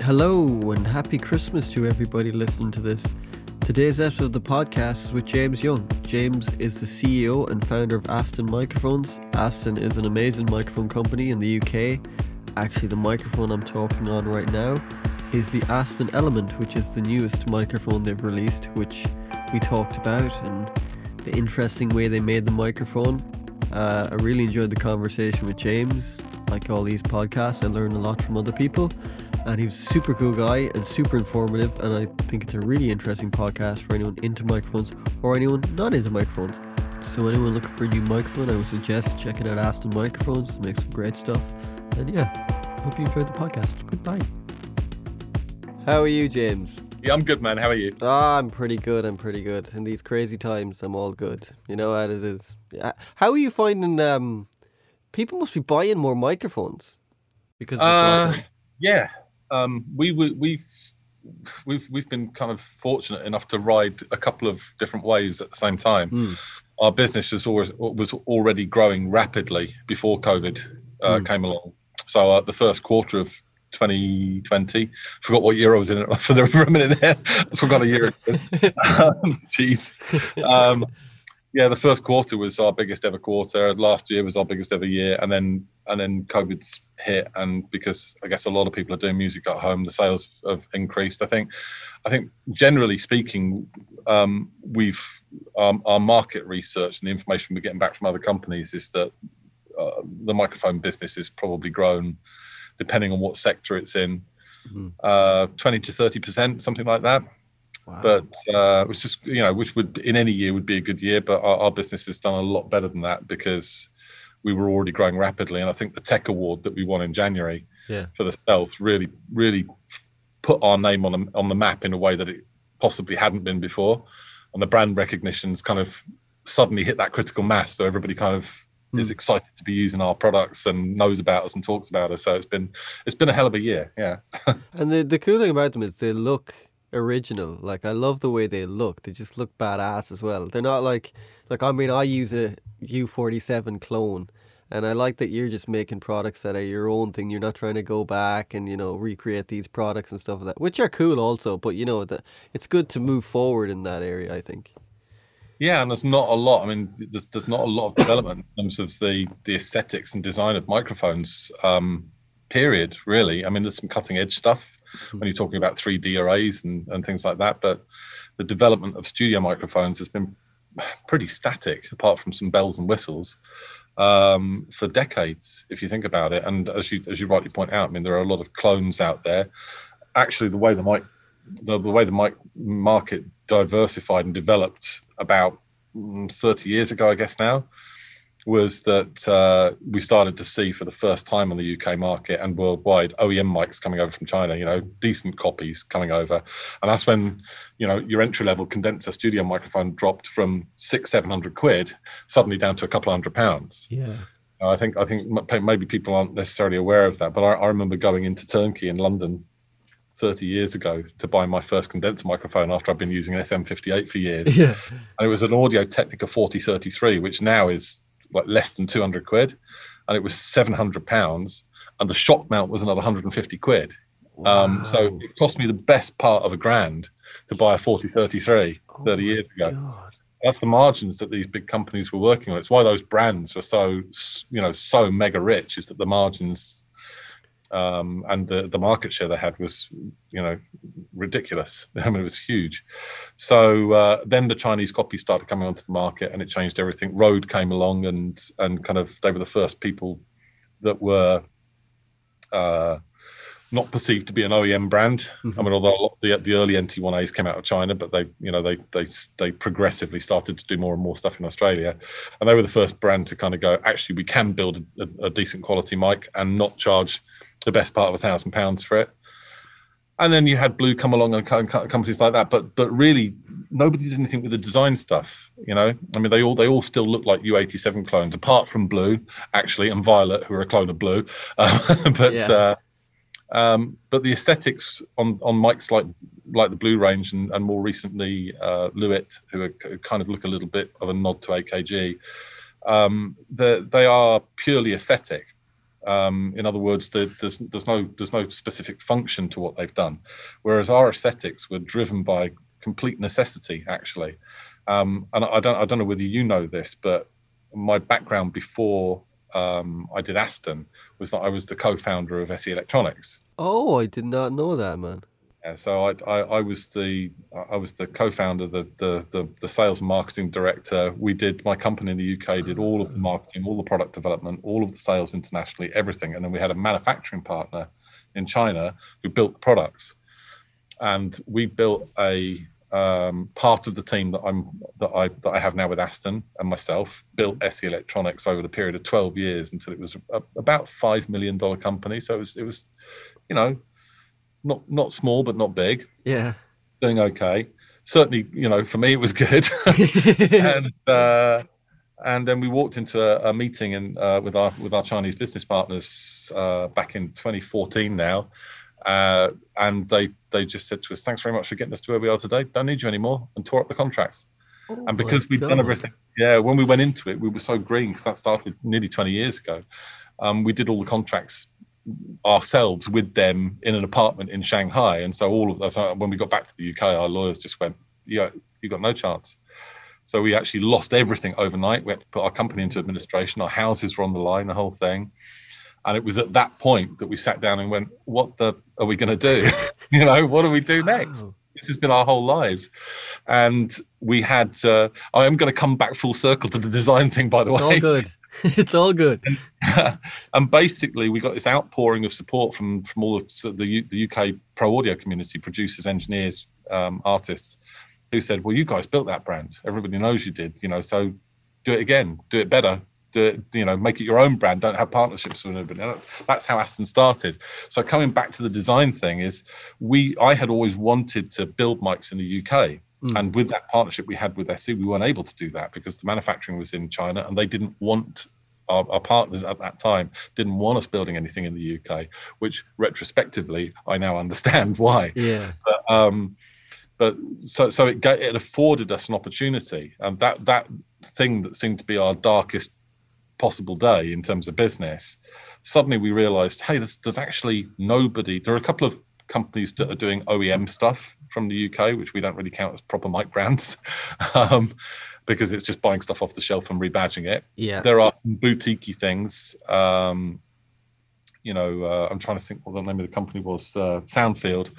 Hello and happy Christmas to everybody listening to this. Today's episode of the podcast is with James Young. James is the CEO and founder of Aston Microphones. Aston is an amazing microphone company in the UK. Actually, the microphone I'm talking on right now is the Aston Element, which is the newest microphone they've released, which we talked about and the interesting way they made the microphone. Uh, I really enjoyed the conversation with James. Like all these podcasts, I learned a lot from other people and he was a super cool guy and super informative and i think it's a really interesting podcast for anyone into microphones or anyone not into microphones. So anyone looking for a new microphone i would suggest checking out aston microphones. They make some great stuff. And yeah hope you enjoyed the podcast. Goodbye. How are you james? Yeah i'm good man. How are you? Ah, i'm pretty good. I'm pretty good. In these crazy times i'm all good. You know how it is. How are you finding um people must be buying more microphones because uh, yeah um, we we've we've we've been kind of fortunate enough to ride a couple of different waves at the same time. Mm. Our business was always was already growing rapidly before COVID uh, mm. came along. So uh, the first quarter of 2020, forgot what year I was in it for a minute there. I forgot a year. Jeez. Um, yeah, the first quarter was our biggest ever quarter. Last year was our biggest ever year, and then and then COVID's hit, and because I guess a lot of people are doing music at home, the sales have increased. I think, I think generally speaking, um, we've um, our market research and the information we're getting back from other companies is that uh, the microphone business is probably grown, depending on what sector it's in, mm-hmm. uh, twenty to thirty percent, something like that. Wow. But uh, which just you know, which would in any year would be a good year, but our, our, business has done a lot better than that because we were already growing rapidly, and I think the tech award that we won in January yeah. for the stealth really, really put our name on the, on the map in a way that it possibly hadn't been before, and the brand recognition's kind of suddenly hit that critical mass, so everybody kind of mm. is excited to be using our products and knows about us and talks about us. So it's been it's been a hell of a year, yeah. and the the cool thing about them is they look original. Like I love the way they look. They just look badass as well. They're not like like I mean I use a U47 clone and I like that you're just making products that are your own thing. You're not trying to go back and you know recreate these products and stuff like that, which are cool also. But you know that it's good to move forward in that area. I think. Yeah, and there's not a lot. I mean, there's there's not a lot of development in terms of the the aesthetics and design of microphones. Um, period. Really, I mean, there's some cutting edge stuff. When you're talking about 3D arrays and, and things like that. But the development of studio microphones has been pretty static, apart from some bells and whistles, um, for decades, if you think about it. And as you as you rightly point out, I mean, there are a lot of clones out there. Actually, the way the mic the, the way the mic market diversified and developed about mm, 30 years ago, I guess now, was that uh, we started to see for the first time on the UK market and worldwide OEM mics coming over from China, you know, decent copies coming over. And that's when, you know, your entry level condenser studio microphone dropped from six, 700 quid suddenly down to a couple hundred pounds. Yeah. I think I think maybe people aren't necessarily aware of that, but I, I remember going into Turnkey in London 30 years ago to buy my first condenser microphone after I've been using an SM58 for years. Yeah. And it was an Audio Technica 4033, which now is like less than 200 quid and it was 700 pounds and the shock mount was another 150 quid wow. um, so it cost me the best part of a grand to buy a 4033 oh 30 years ago God. that's the margins that these big companies were working on it's why those brands were so you know so mega rich is that the margins um, and the, the market share they had was, you know, ridiculous. I mean, it was huge. So uh, then the Chinese copies started coming onto the market, and it changed everything. Rode came along, and and kind of they were the first people that were. Uh, not perceived to be an OEM brand. Mm-hmm. I mean, although the the early NT1As came out of China, but they you know they they they progressively started to do more and more stuff in Australia, and they were the first brand to kind of go. Actually, we can build a, a decent quality mic and not charge the best part of a thousand pounds for it. And then you had Blue come along and companies like that, but but really nobody did anything with the design stuff. You know, I mean, they all they all still look like U87 clones, apart from Blue actually and Violet, who are a clone of Blue. Uh, but yeah. uh, um, but the aesthetics on on mics like like the Blue range and, and more recently uh, Lewitt, who, are, who kind of look a little bit of a nod to AKG, um, they are purely aesthetic Um, in other words, the, there's there's no there's no specific function to what they've done, whereas our aesthetics were driven by complete necessity, actually. Um, and I don't I don't know whether you know this, but my background before um, I did Aston was that I was the co-founder of SE Electronics. Oh, I did not know that, man. Yeah, so I, I, I, was the I was the co-founder, the, the, the the sales and marketing director. We did my company in the UK did all of the marketing, all the product development, all of the sales internationally, everything. And then we had a manufacturing partner in China who built products, and we built a um, part of the team that I'm that I that I have now with Aston and myself built SE Electronics over the period of 12 years until it was a, about five million dollar company. So it was it was, you know not not small but not big. Yeah, doing okay. Certainly, you know, for me it was good. and uh, and then we walked into a, a meeting and uh, with our with our Chinese business partners uh, back in 2014 now, uh, and they they just said to us, "Thanks very much for getting us to where we are today. Don't need you anymore," and tore up the contracts. Oh and because we'd God. done everything, yeah, when we went into it, we were so green because that started nearly 20 years ago. Um, we did all the contracts ourselves with them in an apartment in Shanghai. And so all of us, when we got back to the UK, our lawyers just went, "Yeah, you got no chance." So we actually lost everything overnight. We had to put our company into administration. Our houses were on the line, the whole thing. And it was at that point that we sat down and went, "What the are we going to do? you know, what do we do next?" This has been our whole lives, and we had. Uh, I am going to come back full circle to the design thing, by the way. All good. it's all good. And, and, basically, we got this outpouring of support from from all of the the UK pro audio community, producers, engineers, um, artists, who said, "Well, you guys built that brand. Everybody knows you did. You know, so do it again. Do it better. Do it, you know, make it your own brand. Don't have partnerships with anybody." That's how Aston started. So coming back to the design thing is, we I had always wanted to build mics in the UK Mm. And with that partnership we had with SE, we weren't able to do that because the manufacturing was in China and they didn't want our, our, partners at that time didn't want us building anything in the UK, which retrospectively I now understand why. Yeah. But, um, but so so it it afforded us an opportunity, and that that thing that seemed to be our darkest possible day in terms of business, suddenly we realised, hey, there's, there's actually nobody. There are a couple of companies that are doing OEM stuff from the UK, which we don't really count as proper mic brands, um, because it's just buying stuff off the shelf and rebadging it. Yeah, there are some boutiquey things. Um, you know, uh, I'm trying to think what the name of the company was. Uh, Soundfield,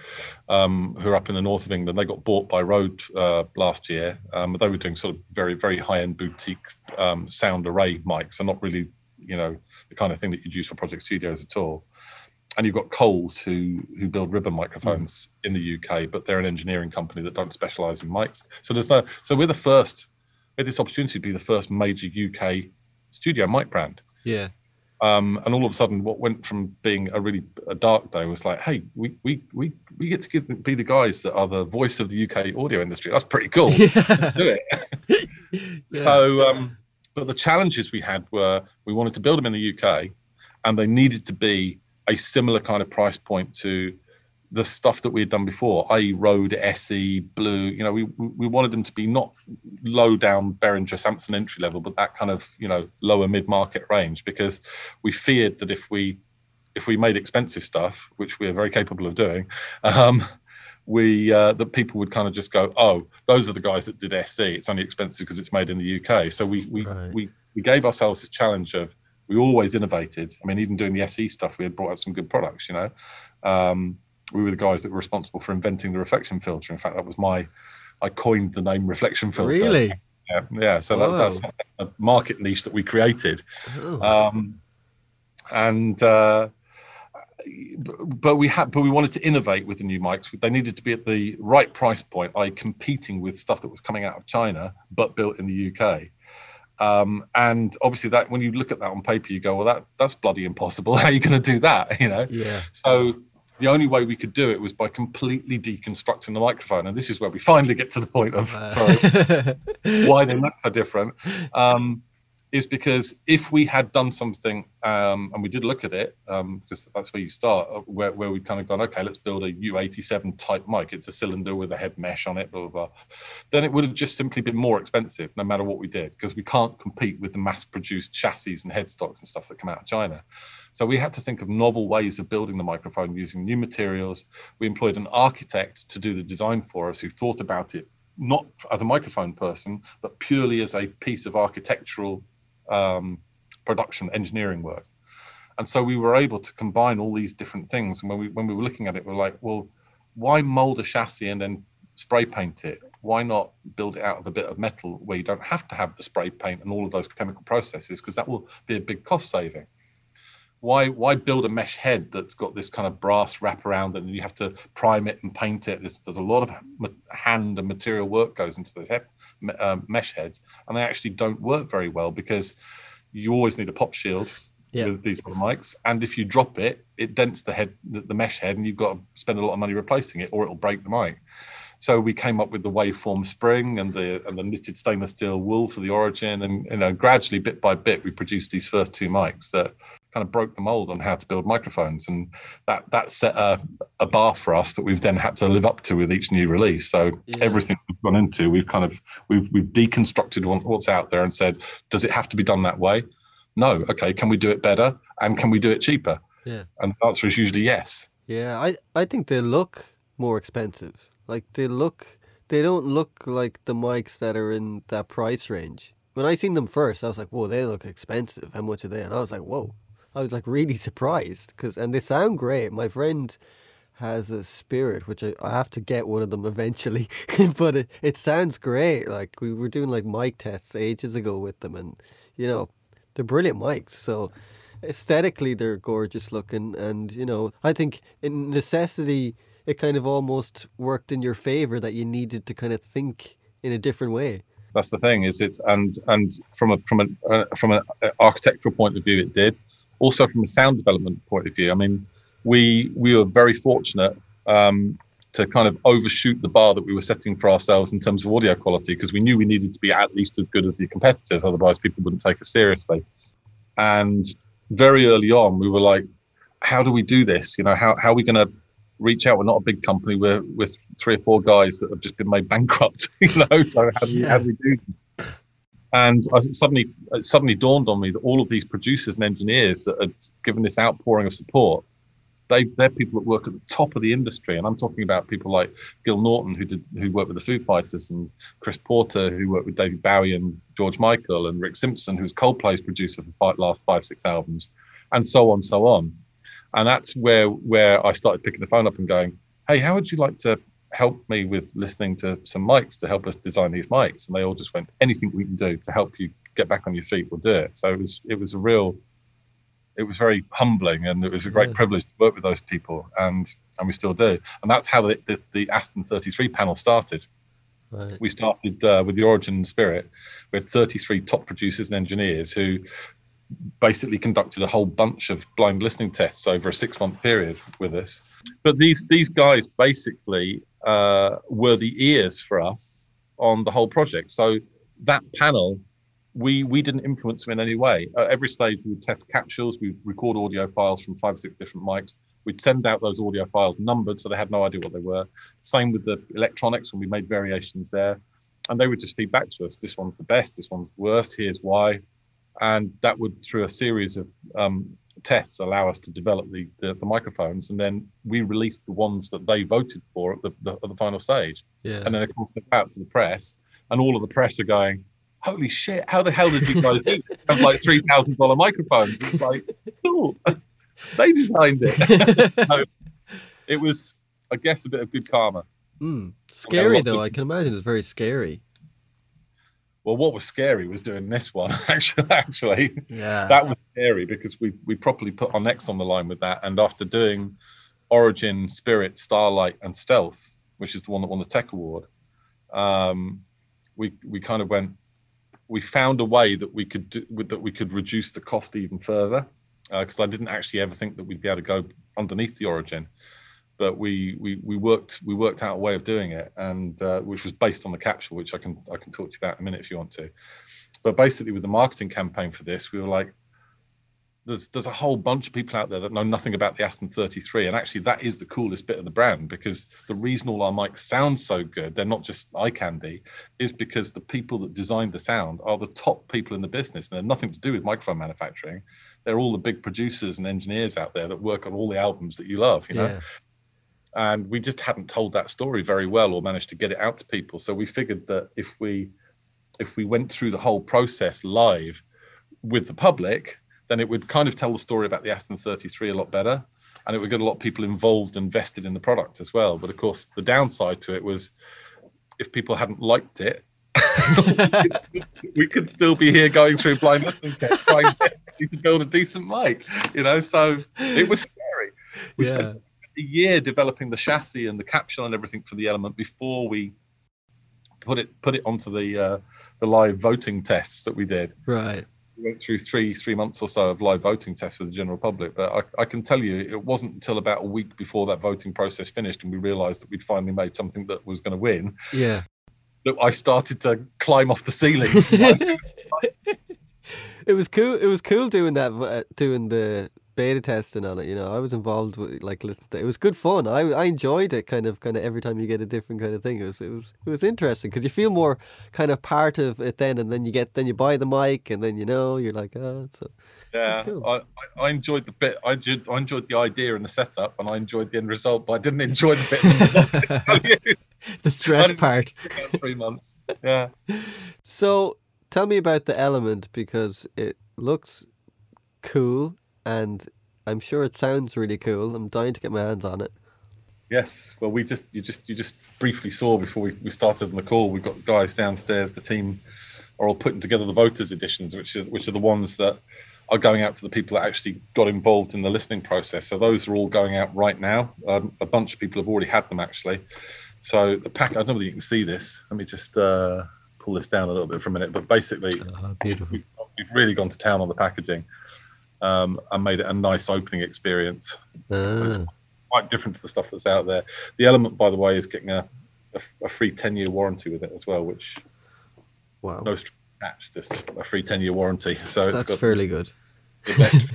um, who are up in the north of England, they got bought by Rode uh, last year. Um, they were doing sort of very, very high-end boutique um, sound array mics, and not really, you know, the kind of thing that you'd use for project studios at all and you've got Coles who who build ribbon microphones mm. in the UK, but they're an engineering company that don't specialize in mics. So there's no so we're the first we had this opportunity to be the first major UK studio mic brand. Yeah. Um, and all of a sudden, what went from being a really a dark day was like, hey, we we we we get to give, be the guys that are the voice of the UK audio industry. That's pretty cool. Yeah. do it. yeah. So, um, but the challenges we had were we wanted to build them in the UK, and they needed to be a similar kind of price point to the stuff that we had done before, i.e., Rode, SE, Blue. You know, we we wanted them to be not low down Behringer Samson entry level, but that kind of you know lower mid market range, because we feared that if we if we made expensive stuff, which we are very capable of doing, um, we uh, that people would kind of just go, oh, those are the guys that did SE. It's only expensive because it's made in the UK. So we we right. we we gave ourselves this challenge of we always innovated. I mean, even doing the SE stuff, we had brought out some good products. You know, um, we were the guys that were responsible for inventing the reflection filter. In fact, that was my I coined the name reflection filter. Really? Yeah, yeah. So that, that's a market niche that we created. Oh. Um, and uh, but we had but we wanted to innovate with the new mics. They needed to be at the right price point, i.e., competing with stuff that was coming out of China but built in the UK. Um, and obviously, that when you look at that on paper, you go, "Well, that that's bloody impossible. How are you going to do that?" You know. Yeah. So the only way we could do it was by completely deconstructing the microphone, and this is where we finally get to the point of sorry why the look are different. Um, is because if we had done something um, and we did look at it um, because that's where you start uh, where, where we kind of gone okay let's build a u87 type mic. It's a cylinder with a head mesh on it blah blah blah. Then it would have just simply been more expensive no matter what we did because we can't compete with the mass produced chassis and headstocks and stuff that come out of china. So we had to think of novel ways of building the microphone using new materials. We employed an architect to do the design for us who thought about it not as a microphone person, but purely as a piece of architectural um, production engineering work. And so we were able to combine all these different things. And when we when we were looking at it, we are like, well, why mold a chassis and then spray paint it? Why not build it out of a bit of metal where you don't have to have the spray paint and all of those chemical processes because that will be a big cost saving. Why why build a mesh head that's got this kind of brass wrap around and you have to prime it and paint it? There's, there's a lot of hand and material work goes into the head um, mesh heads, and they actually don't work very well because you always need a pop shield yeah. with these other mics, and if you drop it, it dents the head, the, the mesh head, and you've got to spend a lot of money replacing it, or it'll break the mic. So we came up with the waveform spring and the and the knitted stainless steel wool for the origin, and you know gradually, bit by bit, we produced these first two mics that kind of broke the mold on how to build microphones, and that that set a, a bar for us that we've then had to live up to with each new release. So yeah. everything we've gone into, we've kind of we've we've deconstructed what's out there and said, does it have to be done that way? No. Okay. Can we do it better? And can we do it cheaper? Yeah. And the answer is usually yes. Yeah, I I think they look more expensive. Like they look, they don't look like the mics that are in that price range. When I seen them first, I was like, "Whoa, they look expensive. How much are they?" And I was like, "Whoa." I was like really surprised because, and they sound great. My friend has a spirit, which I, I have to get one of them eventually, but it, it sounds great. Like we were doing like mic tests ages ago with them, and you know, they're brilliant mics. So aesthetically, they're gorgeous looking, and you know, I think in necessity, it kind of almost worked in your favor that you needed to kind of think in a different way. That's the thing, is it? And and from a from a uh, from an architectural point of view, it did also from a sound development point of view, I mean, we we were very fortunate um, to kind of overshoot the bar that we were setting for ourselves in terms of audio quality because we knew we needed to be at least as good as the competitors, otherwise people wouldn't take us seriously. And very early on, we were like, "How do we do this? You know, how how are we going to reach out? We're not a big company. We're with three or four guys that have just been made bankrupt. You know, so how do, yeah. how do we do?" This? And I suddenly, it suddenly dawned on me that all of these producers and engineers that had given this outpouring of support, they they're people that work at the top of the industry. And I'm talking about people like Gil Norton, who did who worked with the Foo Fighters, and Chris Porter, who worked with David Bowie and George Michael, and Rik Simpson, who was Coldplay's producer for last five six albums, and so on, so on. And that's where where I started picking the phone up and going, "Hey, how would you like to helped me with listening to some mics to help us design these mics, and they all just went, anything we can do to help you get back on your feet, we'll do it. So it was it was a real, it was very humbling, and it was a great yeah. privilege to work with those people, and and we still do. And that's how the the, the Aston 33 panel started. Right. We started uh, with the Origin Spirit. We had 33 top producers and engineers who basically conducted a whole bunch of blind listening tests over a six month period with us. But these these guys basically uh, were the ears for us on the whole project. So that panel, we we didn't influence them in any way. At every stage, we would test capsules, we record audio files from five or six different mics. We'd send out those audio files numbered, so they had no idea what they were. Same with the electronics when we made variations there, and they would just feed back to us: this one's the best, this one's the worst. Here's why, and that would through a series of um, tests allow us to develop the, the, the microphones, and then we release the ones that they voted for at the, the, at the final stage. Yeah. And then of course they out to the press, and all of the press are going, "Holy shit! How the hell did you guys do? Have like three thousand dollar microphones?" It's like, cool, they designed it. so it was, I guess, a bit of good karma. Mm. Scary though, I can imagine it's very scary. Well, what was scary was doing this one. Actually, actually, yeah, that was scary because we we properly put our necks on the line with that. And after doing Origin, Spirit, Starlight, and Stealth, which is the one that won the Tech Award, um, we we kind of went. We found a way that we could do, that we could reduce the cost even further because uh, I didn't actually ever think that we'd be able to go underneath the Origin but we we we worked we worked out a way of doing it, and uh, which was based on the capsule, which I can I can talk to you about in a minute if you want to. But basically, with the marketing campaign for this, we were like, there's there's a whole bunch of people out there that know nothing about the Aston 33, and actually that is the coolest bit of the brand because the reason all our mics sound so good, they're not just eye candy, is because the people that designed the sound are the top people in the business, and they're nothing to do with microphone manufacturing. They're all the big producers and engineers out there that work on all the albums that you love, you know. Yeah. And we just hadn't told that story very well or managed to get it out to people. So we figured that if we if we went through the whole process live with the public, then it would kind of tell the story about the Aston 33 a lot better. And it would get a lot of people involved and vested in the product as well. But of course, the downside to it was if people hadn't liked it, we could still be here going through blind listening tests trying to build a decent mic, you know. So it was scary. We yeah. spent a year developing the chassis and the capsule and everything for the element before we put it put it onto the uh, the live voting tests that we did. Right we went through three three months or so of live voting tests for the general public. But I, I, can tell you, it wasn't until about a week before that voting process finished, and we realised that we'd finally made something that was going to win. Yeah, that I started to climb off the ceilings. it was cool. It was cool doing that, uh, doing the beta testing on it. You know, I was involved with like listen. it was good fun. I I enjoyed it. Kind of kind of every time you get a different kind of thing. It was it was it was interesting because you feel more kind of part of it then, and then you get then you buy the mic, and then you know you're like oh so. Yeah, cool. I, I enjoyed the bit. I enjoyed, I enjoyed the idea and the setup, and I enjoyed the end result. But I didn't enjoy the bit. The, the stress part. Three months. Yeah. So tell me about the element because it looks cool and I'm sure it sounds really cool. I'm dying to get my hands on it. Yes, well, we just you just you just briefly saw before we, we started on the call. We've got guys downstairs. The team are all putting together the voters editions, which is which are the ones that are going out to the people that actually got involved in the listening process. So those are all going out right now. Um, a bunch of people have already had them actually. So the pack. I don't know whether you can see this. Let me just uh, pull this down a little bit for a minute. But basically, oh, beautiful. We've, we've really gone to town on the packaging um, and made it a nice opening experience. Ah. Quite different to the stuff that's out there. The element, by the way, is getting a, a, a free 10 year warranty with it as well, which wow. no attached, just a free 10 year warranty. So that's it's got fairly good. The best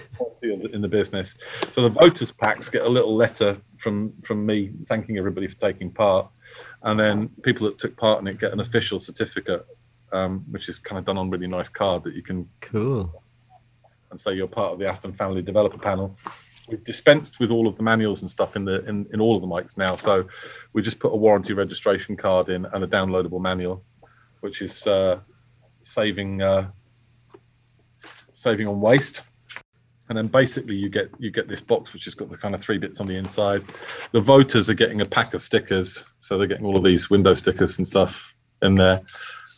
in the business. So the voters packs get a little letter from from me thanking everybody for taking part, and then people that took part in it get an official certificate, um, which is kind of done on really nice card that you can cool and say you're part of the Aston Family Developer Panel. We've dispensed with all of the manuals and stuff in the in, in all of the mics now. So we just put a warranty registration card in and a downloadable manual, which is uh, saving uh, saving on waste. And then basically you get you get this box which has got the kind of three bits on the inside. The voters are getting a pack of stickers, so they're getting all of these window stickers and stuff in there.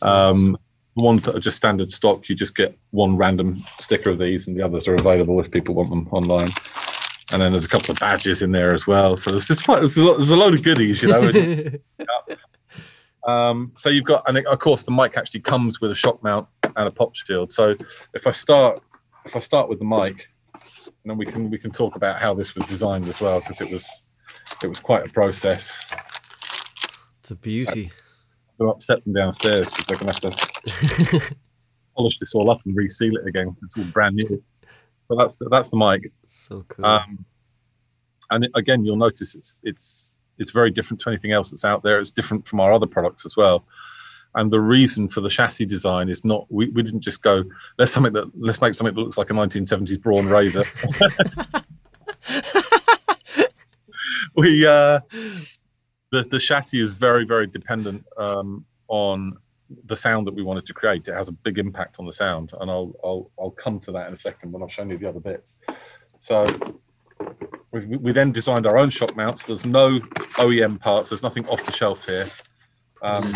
Um, the ones that are just standard stock, you just get one random sticker of these, and the others are available if people want them online. And then there's a couple of badges in there as well. So there's just there's a, lot, there's a load of goodies, you know. um, so you've got, and of course, the mic actually comes with a shock mount and a pop shield. So if I start, if I start with the mic, and then we can we can talk about how this was designed as well because it was it was quite a process. It's a beauty to upset them downstairs because they're going to have to polish this all up and reseal it again. It's all brand new. But that's the, that's the mic. So cool. Um, and again, you'll notice it's it's it's very different to anything else that's out there. It's different from our other products as well. And the reason for the chassis design is not we, we didn't just go let's something that let's make something that looks like a 1970s Braun Razor. we uh, the, the chassis is very, very dependent um, on the sound that we wanted to create. It has a big impact on the sound, and I'll I'll I'll come to that in a second when I've shown you the other bits. So we, we then designed our own shock mounts. There's no OEM parts. There's nothing off the shelf here. Um,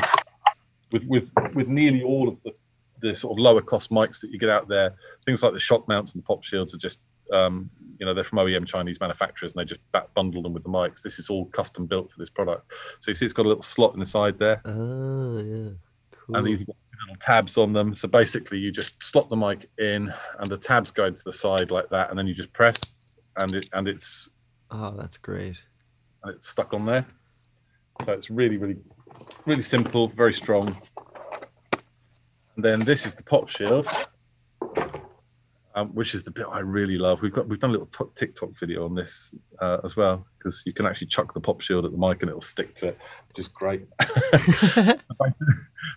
with with with nearly all of the the sort of lower cost mics that you get out there, things like the shock mounts and the pop shields are just um, you know they're from OEM Chinese manufacturers and they just back bundle them with the mics. This is all custom built for this product. So you see, it's got a little slot in the side there. Oh yeah, cool. And these little tabs on them. So basically, you just slot the mic in, and the tabs go into the side like that, and then you just press, and it and it's. Oh, that's great. And it's stuck on there. So it's really, really, really simple, very strong. And then this is the pop shield, um, which is the bit I really love. We've got we've done a little t- TikTok video on this uh, as well because you can actually chuck the pop shield at the mic and it'll stick to it, which is great.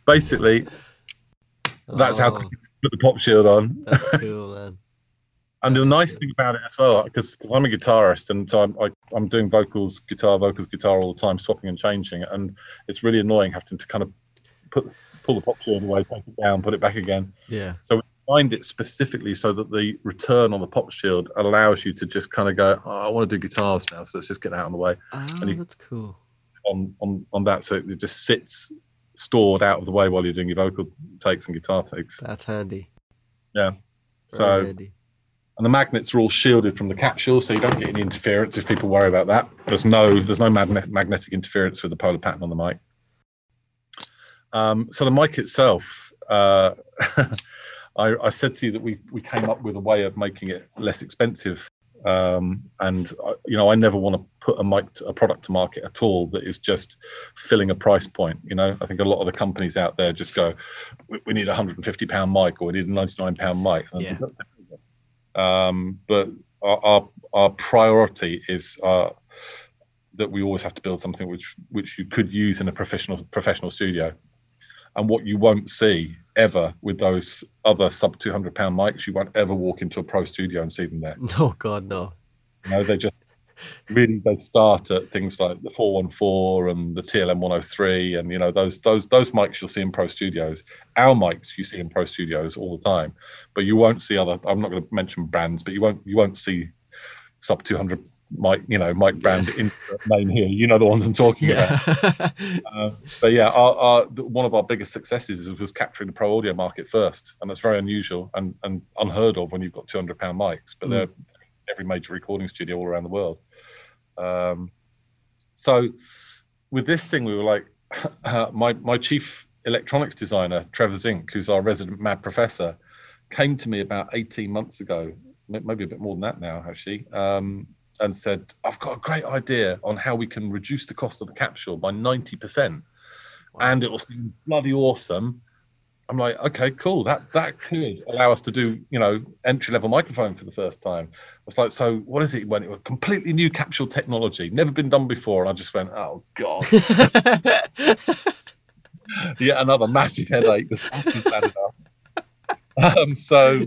Basically, that's oh, how you put the pop shield on. That's cool, man. and the nice thing about it as well, because I'm a guitarist and so I'm, I, I'm doing vocals, guitar, vocals, guitar all the time, swapping and changing, and it's really annoying having to kind of put pull the pop shield away, take it down, put it back again. Yeah. So designed it specifically so that the return on the pop shield allows you to just kind of go, oh, I want to do guitars now, so let's just get out of the way. Oh, and you, that's cool. On, on on that, so it just sits stored out of the way while you're doing your vocal takes and guitar takes. That's handy. Yeah. so handy. and the magnets are all shielded from the capsule, so you don't get any interference if people worry about that. There's no there's no magne- magnetic interference with the polar pattern on the mic. Um, so the mic itself, uh, I, I, said to you that we we came up with a way of making it less expensive, um, and uh, you know I never want to put a mic to, a product to market at all that is just filling a price point. You know, I think a lot of the companies out there just go, we, we need a hundred and fifty pound mic or we need a ninety nine pound mic. Yeah. Um, but our, our, our priority is uh, that we always have to build something which which you could use in a professional professional studio and what you won't see ever with those other sub 200 pound mics, you won't ever walk into a pro studio and see them there. No, oh, God, no. No, they just really they start at things like the 414 and the TLM 103 and you know those those those mics you'll see in pro studios. Our mics you see in pro studios all the time, but you won't see other. I'm not going to mention brands, but you won't you won't see sub 200 Mike, you know, Mike Brand yeah. name here. You know the ones I'm talking yeah. about. uh, but yeah, our, our, one of our biggest successes was capturing the pro audio market first, and that's very unusual and, and unheard of when you've got 200 pound mics. But mm. they're every major recording studio all around the world. Um, so with this thing, we were like, uh, my my chief electronics designer, Trevor Zink, who's our resident mad professor, came to me about 18 months ago, maybe a bit more than that now, actually. Um, and said, I've got a great idea on how we can reduce the cost of the capsule by 90%. Wow. And it will seem bloody awesome. I'm like, okay, cool. That that could allow us to do, you know, entry level microphone for the first time. I was like, so what is it? When it was completely new capsule technology, never been done before, and I just went, oh god, yeah, another massive headache. The staff is Um, so,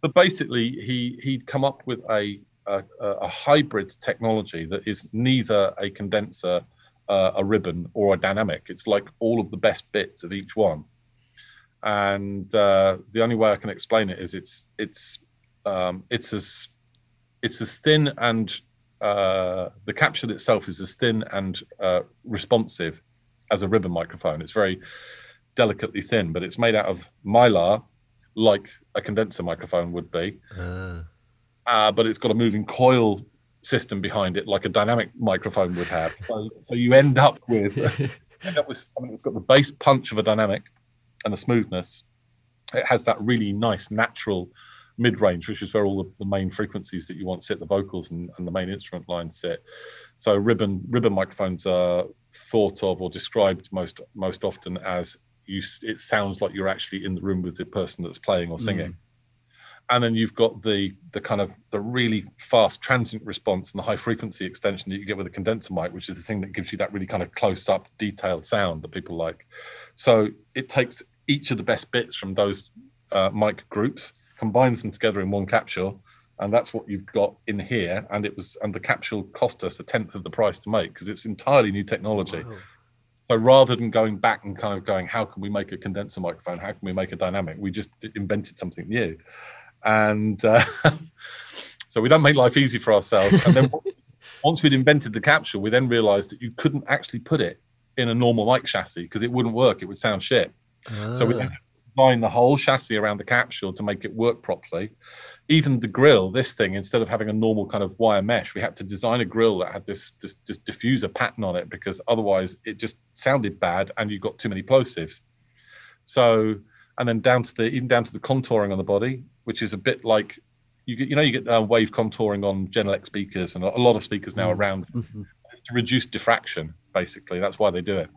but basically, he he'd come up with a a, a hybrid technology that is neither a condenser, uh, a ribbon, or a dynamic. It's like all of the best bits of each one. And uh, the only way I can explain it is it's it's um, it's as it's as thin and uh, the capsule itself is as thin and uh, responsive as a ribbon microphone. It's very delicately thin, but it's made out of mylar, like a condenser microphone would be. Uh uh, but it's got a moving coil system behind it, like a dynamic microphone would have. So, so you end up with end up with something that's got the bass punch of a dynamic and the smoothness. It has that really nice natural mid range, which is where all the, the, main frequencies that you want sit, the vocals and, and the main instrument lines sit. So ribbon ribbon microphones are thought of or described most most often as you. It sounds like you're actually in the room with the person that's playing or singing. Mm and then you've got the the kind of the really fast transient response and the high frequency extension that you get with a condenser mic, which is the thing that gives you that really kind of close up, detailed sound that people like. So it takes each of the best bits from those uh, mic groups, combines them together in one capsule, and that's what you've got in here. And it was and the capsule cost us a tenth of the price to make because it's entirely new technology. Wow. So rather than going back and kind of going, how can we make a condenser microphone? How can we make a dynamic? We just invented something new and uh, so we don't make life easy for ourselves. And then once we'd invented the capsule, we then realised that you couldn't actually put it in a normal mic chassis because it wouldn't work; it would sound shit. Ah. So we then designed the whole chassis around the capsule to make it work properly. Even the grill, this thing, instead of having a normal kind of wire mesh, we had to design a grill that had this, this, this diffuser pattern on it because otherwise it just sounded bad and you got too many plosives. So, and then down to the even down to the contouring on the body, which is a bit like you get, you know, you get uh, wave contouring on Genelec speakers and a lot of speakers now mm-hmm. around mm-hmm. to reduce diffraction. Basically, that's why they do it.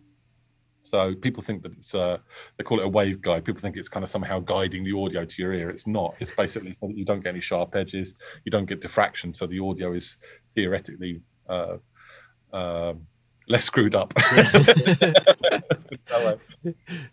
So people think that it's uh, they call it a wave guide. People think it's kind of somehow guiding the audio to your ear. It's not. It's basically so that you don't get any sharp edges, you don't get diffraction, so the audio is theoretically uh, uh, less screwed up.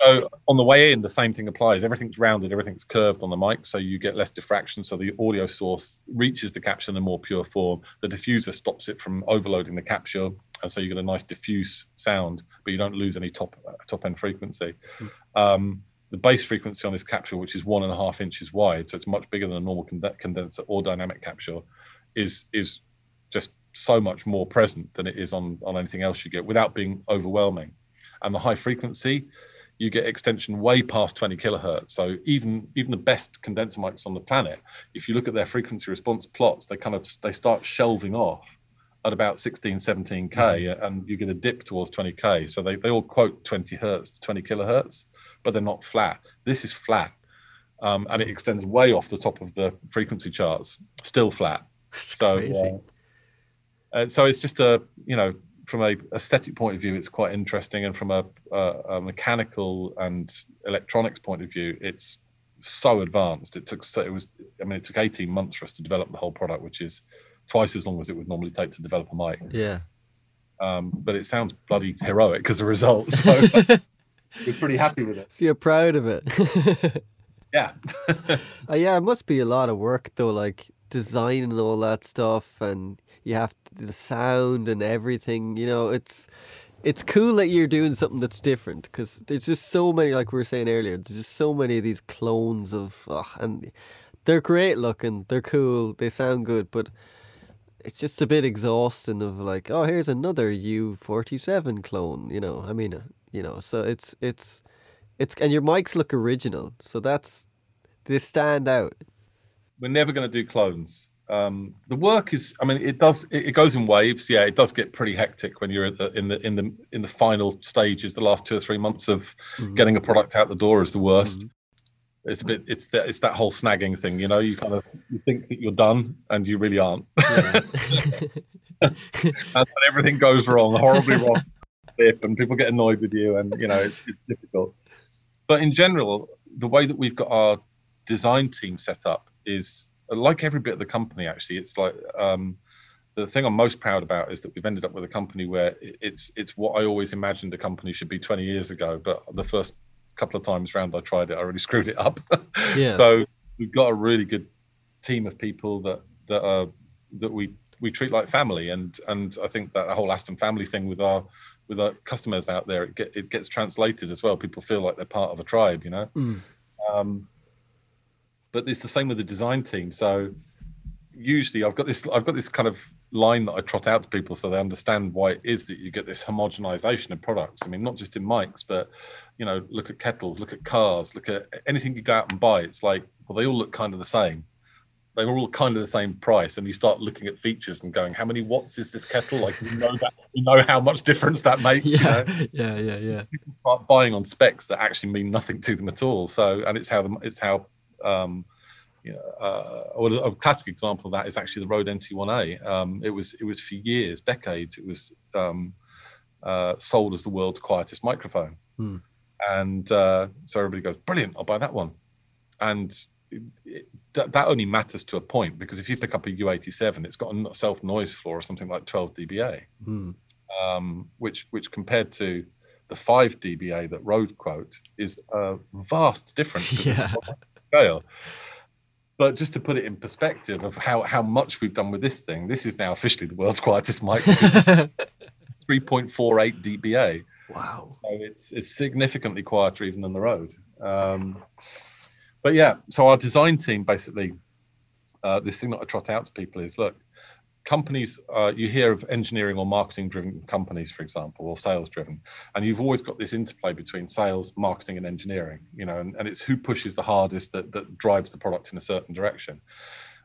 so on the way in, the same thing applies. Everything's rounded, everything's curved on the mic, so you get less diffraction. So the audio source reaches the capture in a more pure form. The diffuser stops it from overloading the capture, and so you get a nice diffuse sound, but you don't lose any top top end frequency. Mm. Um, the bass frequency on this capture, which is one and a half inches wide, so it's much bigger than a normal condenser or dynamic capture, is is just so much more present than it is on on anything else you get without being overwhelming. And the high frequency you get extension way past 20 kilohertz. So even even the best condenser mics on the planet if you look at their frequency response plots they kind of they start shelving off at about 16 17k mm-hmm. and you get a dip towards 20k so they, they all quote 20 hertz to 20 kilohertz but they're not flat. This is flat um, and it extends way off the top of the frequency charts still flat. So uh, uh, so it's just a you know from a aesthetic point of view, it's quite interesting, and from a, a, a, mechanical and electronics point of view, it's so advanced. It took so it was I mean it took eighteen months for us to develop the whole product, which is twice as long as it would normally take to develop a mic. Yeah. Um, but it sounds bloody heroic as a result. So we're pretty happy with it. So you're proud of it. yeah. uh, yeah, it must be a lot of work though, like designing all that stuff and you have the sound and everything. You know, it's it's cool that you're doing something that's different because there's just so many, like we were saying earlier, there's just so many of these clones of, oh, and they're great looking, they're cool, they sound good, but it's just a bit exhausting of like, oh, here's another U47 clone, you know, I mean, uh, you know, so it's, it's, it's, and your mics look original, so that's, they stand out. We're never going to do clones um, the work is i mean it does it, it, goes in waves yeah it does get pretty hectic when you're the, in the in the in the final stages the last two or three months of mm-hmm. getting a product out the door is the worst mm-hmm. it's a bit it's that it's that whole snagging thing you know you kind of you think that you're done and you really aren't yeah. and everything goes wrong horribly wrong and people get annoyed with you and you know it's, it's difficult but in general the way that we've got our design team set up is like every bit of the company, actually, it's like um, the thing I'm most proud about is that we've ended up with a company where it's it's what I always imagined a company should be 20 years ago. But the first couple of times round I tried it, I really screwed it up. yeah. So we've got a really good team of people that that are that we we treat like family, and and I think that the whole Aston family thing with our with our customers out there, it get it gets translated as well. People feel like they're part of a tribe, you know. Mm. Um, but it's the same with the design team. So usually I've got this I've got this kind of line that I trot out to people so they understand why it is that you get this homogenization of products. I mean, not just in mics, but you know, look at kettles, look at cars, look at anything you go out and buy. It's like, well, they all look kind of the same. They're all kind of the same price, and you start looking at features and going, "How many watts is this kettle?" Like you know that you know how much difference that makes. Yeah, you know? yeah, yeah, yeah. People start buying on specs that actually mean nothing to them at all. So, and it's how the, it's how um, you know, uh, a classic example of that is actually the Rode NT1A. Um, it was it was for years, decades. It was um, uh, sold as the world's quietest microphone, hmm. and uh, so everybody goes, "Brilliant! I'll buy that one." And it, it, that, that only matters to a point because if you pick up a U87, it's got a self noise floor of something like 12 dBA, hmm. um, which which compared to the 5 dBA that Rode quote is a vast difference. Yeah. Scale. But just to put it in perspective of how, how much we've done with this thing, this is now officially the world's quietest mic. 3.48 dBA. Wow. So it's it's significantly quieter even than the Rode. Um, but yeah, so our design team basically, uh, this thing that I trot out to people is look, companies uh, you hear of engineering or marketing driven companies for example or sales driven and you've always got this interplay between sales marketing and engineering you know and, and it's who pushes the hardest that, that drives the product in a certain direction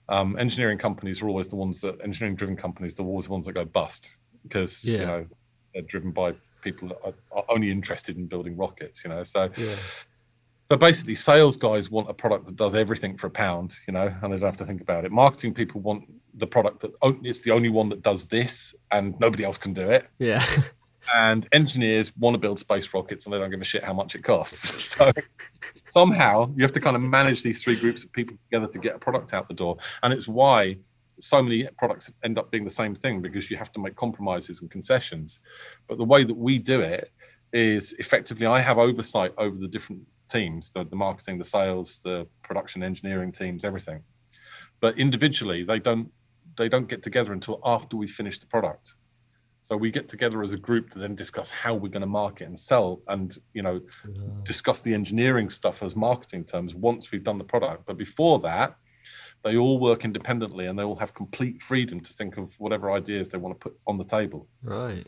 um, engineering companies are always the ones that engineering driven companies are always the ones that go bust because yeah. you know they're driven by people that are, are, only interested in building rockets you know so yeah. So basically, sales guys want a product that does everything for a pound, you know, and they don't have to think about it. Marketing people want the product that it's the only one that does this, and nobody else can do it. Yeah. and engineers want to build space rockets and they don't give a shit how much it costs. So somehow you have to kind of manage these three groups of people together to get a product out the door. And it's why so many products end up being the same thing because you have to make compromises and concessions. But the way that we do it is effectively I have oversight over the different teams, the, the marketing, the sales, the production engineering teams, everything. But individually they don't they don't get together until after we finish the product. So we get together as a group to then discuss how we're going to market and sell, and you know, yeah. discuss the engineering stuff as marketing terms once we've done the product. But before that, they all work independently and they all have complete freedom to think of whatever ideas they want to put on the table. Right.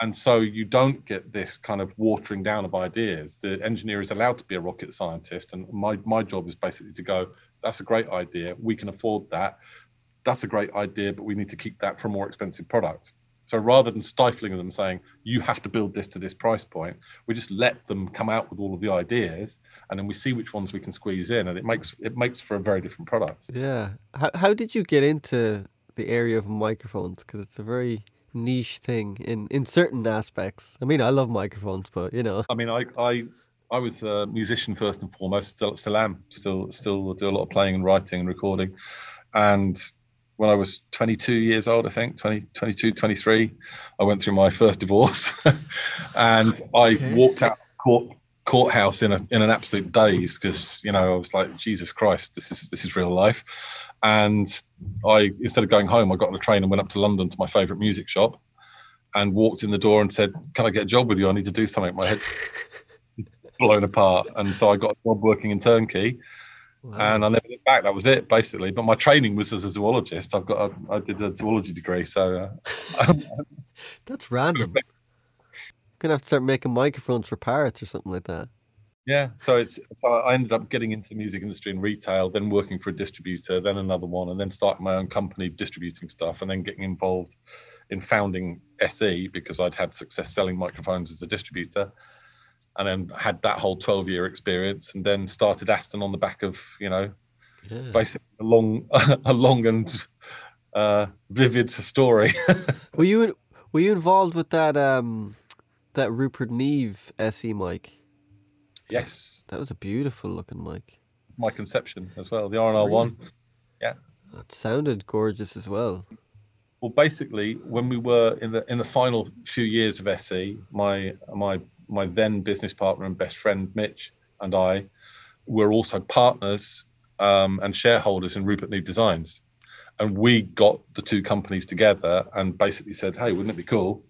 And so you don't get this kind of watering down of ideas. The engineer is allowed to be a rocket scientist, and my my job is basically to go. That's a great idea. We can afford that. That's a great idea, but we need to keep that for a more expensive product so rather than stifling them saying, you have to build this to this price point, we just let them come out with all of the ideas and then we see which ones we can squeeze in. And it makes it makes for a very different product. Yeah. How, how did you get into the area of microphones? Because it's a very niche thing in, in certain aspects. I mean, I love microphones, but you know. I mean, I, I I was a musician first and foremost. Still, still am. Still, still do a lot of playing and writing and recording. And when I was 22 years old, I think 20, 22, 23, I went through my first divorce, and I okay. walked out of court courthouse in a in an absolute daze because you know I was like Jesus Christ, this is this is real life, and I instead of going home, I got on a train and went up to London to my favourite music shop, and walked in the door and said, "Can I get a job with you? I need to do something. My head's blown apart." And so I got a job working in turnkey Wow. And I never looked back. That was it, basically. But my training was as a zoologist. I've got, a, I did a zoology degree, so uh, that's random. Gonna have to start making microphones for parrots or something like that. Yeah, so it's so I ended up getting into the music industry and retail, then working for a distributor, then another one, and then starting my own company distributing stuff, and then getting involved in founding SE because I'd had success selling microphones as a distributor and then had that whole 12 year experience and then started Aston on the back of, you know, yeah. basically a long, a long and uh, vivid story. were you, were you involved with that, um, that Rupert Neve SE mic? Yes. That was a beautiful looking mic. My conception as well, the RNR one. Really? Yeah. That sounded gorgeous as well. Well, basically, when we were in the in the final few years of SE, my my my then business partner and best friend Mitch and I were also partners um, and shareholders in Rupert Neve Designs. And we got the two companies together and basically said, hey, wouldn't it be cool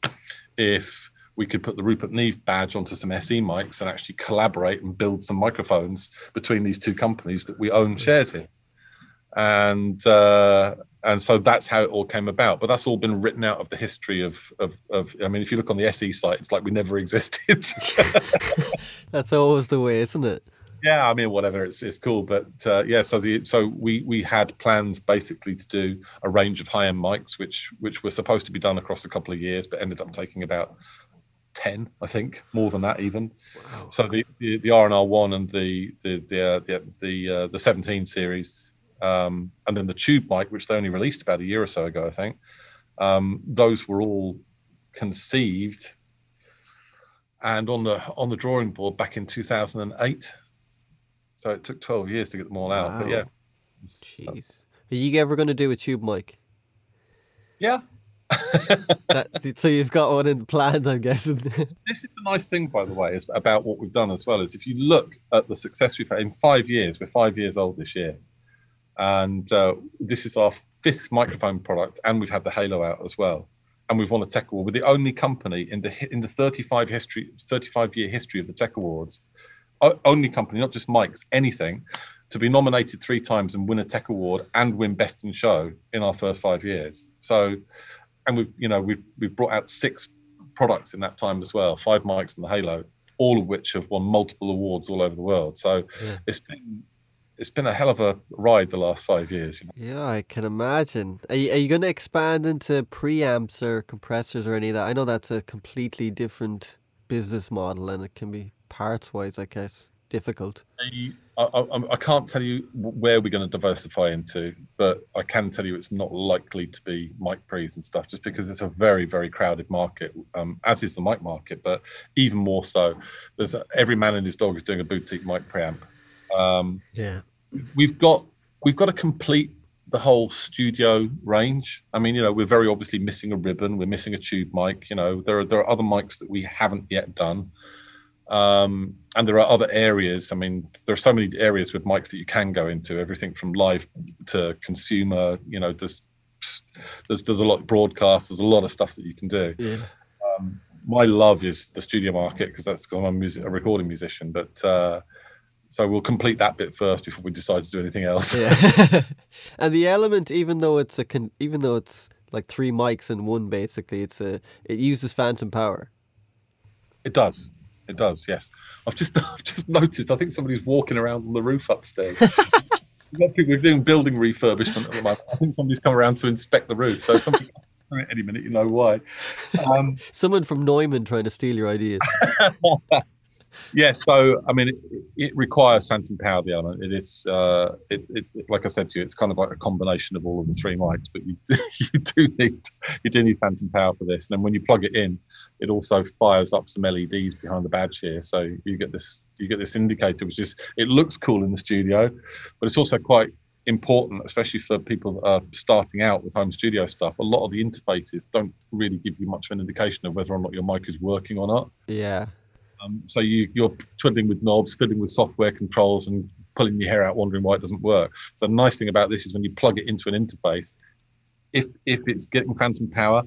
if we could put the Rupert Neve badge onto some SE mics and actually collaborate and build some microphones between these two companies that we own shares in? And uh, and so that's how it all came about. But that's all been written out of the history of of, of I mean, if you look on the SE site, it's like we never existed. that's always the way, isn't it? Yeah, I mean, whatever, it's it's cool. But uh, yeah, so the so we we had plans basically to do a range of high end mics, which which were supposed to be done across a couple of years, but ended up taking about 10 i think more than that even wow. so the the, the rnr 1 and the the the uh, the, the, uh, the 17 series um, and then the tube mic, which they only released about a year or so ago, I think. Um, those were all conceived and on the on the drawing board back in 2008. So it took 12 years to get them all out. Wow. But yeah. Jeez. So. Are you ever going to do a tube mic? Yeah. that, so you've got one in the plans, I'm guessing. this is the nice thing, by the way, is about what we've done as well. Is if you look at the success we've had in five years, we're five years old this year and uh, this is our fifth microphone product, and we've had the Halo out as well, and we've won a Tech Award. We're the only company in the in the 35 history 35 year history of the Tech Awards, only company, not just mics, anything, to be nominated three times and win a Tech Award and win Best in Show in our first five years. So, and we've you know we've we've brought out six products in that time as well, five mics and the Halo, all of which have won multiple awards all over the world. So yeah. it's been it's been a hell of a ride the last five years. You know? Yeah, I can imagine. Are you, are you going to expand into preamps or compressors or any of that? I know that's a completely different business model and it can be parts wise, I guess, difficult. I, I, I, can't tell you where we're going to diversify into, but I can tell you it's not likely to be mic pre's and stuff, just because it's a very, very crowded market, um, as is the mic market. But even more so, there's every man and his dog is doing a boutique mic preamp. Um, yeah, we've got we've got to complete the whole studio range. I mean, you know, we're very obviously missing a ribbon, we're missing a tube mic. You know, there are there are other mics that we haven't yet done. Um, and there are other areas. I mean, there are so many areas with mics that you can go into. Everything from live to consumer. You know, there's there's there's a lot of broadcast. There's a lot of stuff that you can do. Yeah. Um, my love is the studio market because that's because I'm a, music, a recording musician. But uh, so we'll complete that bit first before we decide to do anything else. Yeah. and the element, even though it's a con- even though it's like three mics in one, basically, it's a it uses phantom power. It does. It does, yes. I've just I've just noticed. I think somebody's walking around on the roof upstairs. People doing building refurbishment at the moment. I think somebody's come around to inspect the roof. So something any minute, you know why. Um, Someone from Neumann trying to steal your ideas. Yeah, so I mean, it, it, requires phantom power. The element it is, uh, it, it, like I said to you, it's kind of like a combination of all of the three mics. But you do, you do need you do need phantom power for this. And then when you plug it in, it also fires up some LEDs behind the badge here, so you get this you get this indicator, which is it looks cool in the studio, but it's also quite important, especially for people that are starting out with home studio stuff. A lot of the interfaces don't really give you much of an indication of whether or not your mic is working or not. Yeah. Um, so you, you're twiddling with knobs, fiddling with software controls, and pulling your hair out, wondering why it doesn't work. So the nice thing about this is when you plug it into an interface, if if it's getting phantom power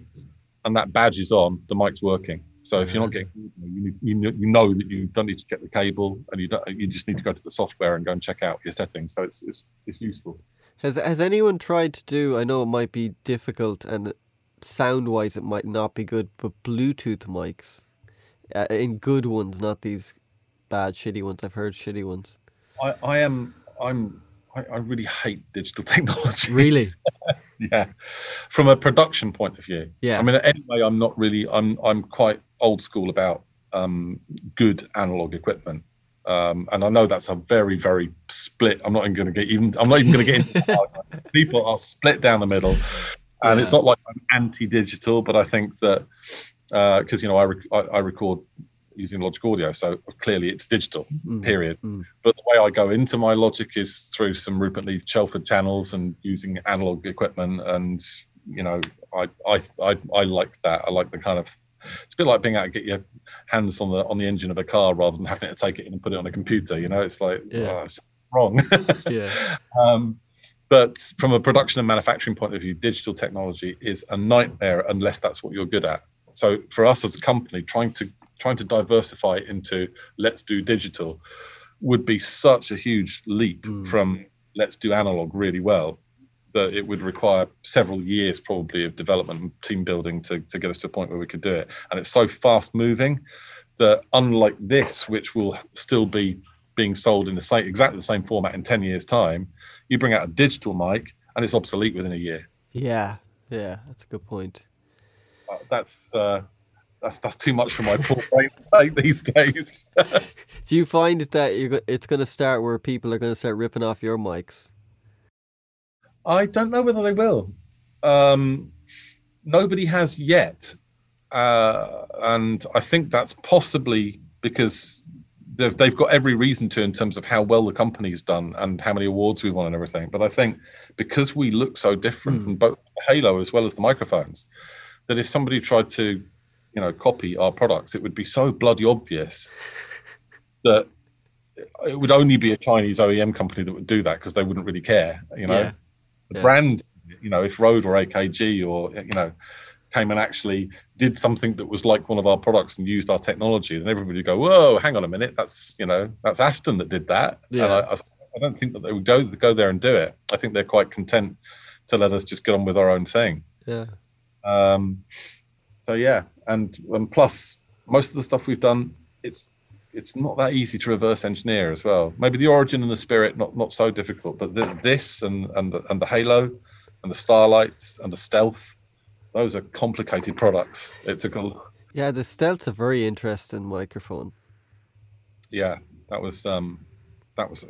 and that badge is on, the mic's working. So if you're not getting, you, you, you know that you don't need to check the cable, and you don't, you just need to go to the software and go and check out your settings. So it's it's, it's useful. Has has anyone tried to do? I know it might be difficult, and sound wise, it might not be good, but Bluetooth mics uh, in good ones, not these bad shitty ones. I've heard shitty ones. I, I am I'm I, I really hate digital technology. Really? yeah. From a production point of view. Yeah. I mean anyway I'm not really I'm I'm quite old school about um, good analog equipment. Um, and I know that's a very, very split. I'm not even going to get even. I'm not even going to get into. People are split down the middle, and yeah. it's not like I'm anti-digital, but I think that because uh, you know I, rec- I, I record using Logic Audio, so clearly it's digital. Mm, period. Mm. But the way I go into my Logic is through some Rupert Neve Shelford channels and using analog equipment, and you know I I I, I like that. I like the kind of it's a bit like being able to get your hands on the on the engine of a car rather than having to take it in and put it on a computer. You know, it's like yeah. oh, it's wrong. yeah. Um, but from a production and manufacturing point of view, digital technology is a nightmare unless that's what you're good at. So for us as a company, trying to trying to diversify into let's do digital would be such a huge leap mm. from let's do analog really well that it would require several years probably of development and team building to, to get us to a point where we could do it. And it's so fast moving that unlike this, which will still be being sold in the same exactly the same format in 10 years time, you bring out a digital mic and it's obsolete within a year. Yeah, yeah, that's a good point that's uh, that's that's too much for my poor brain to take these days. Do you find that you're, it's going to start where people are going to start ripping off your mics? I don't know whether they will. Um, nobody has yet, uh, and I think that's possibly because they've, they've got every reason to in terms of how well the company's done and how many awards we won and everything. But I think because we look so different, mm. in both Halo as well as the microphones, that if somebody tried to, you know, copy our products, it would be so bloody obvious that it would only be a Chinese OEM company that would do that because they wouldn't really care. You know, yeah. the yeah. brand, you know, if Rode or AKG or you know came and actually did something that was like one of our products and used our technology, then everybody would go, "Whoa, hang on a minute, that's you know that's Aston that did that." Yeah. And I, I, I don't think that they would go go there and do it. I think they're quite content to let us just get on with our own thing. Yeah. Um, so yeah, and and plus most of the stuff we've done, it's it's not that easy to reverse engineer as well. Maybe the origin and the spirit not not so difficult, but the, this and and the, and the halo and the starlights and the stealth, those are complicated products. It's a yeah. The stealth's a very interesting microphone. Yeah, that was um, that was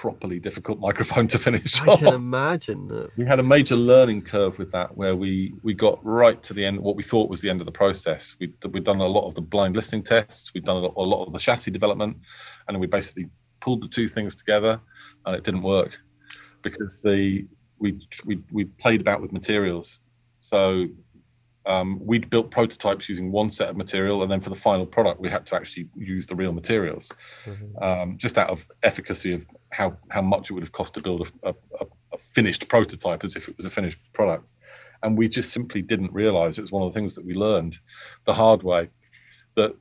properly difficult microphone to finish. I off. can imagine that. We had a major learning curve with that, where we we got right to the end, what we thought was the end of the process. We we'd done a lot of the blind listening tests, we'd done a lot, a lot of the chassis development, and we basically pulled the two things together, and it didn't work because the we we we played about with materials. So um, we'd built prototypes using one set of material, and then for the final product, we had to actually use the real materials, mm-hmm. um, just out of efficacy of how how much it would have cost to build a, a, a, finished prototype as if it was a finished product, and we just simply didn't realize it was one of the things that we learned the hard way that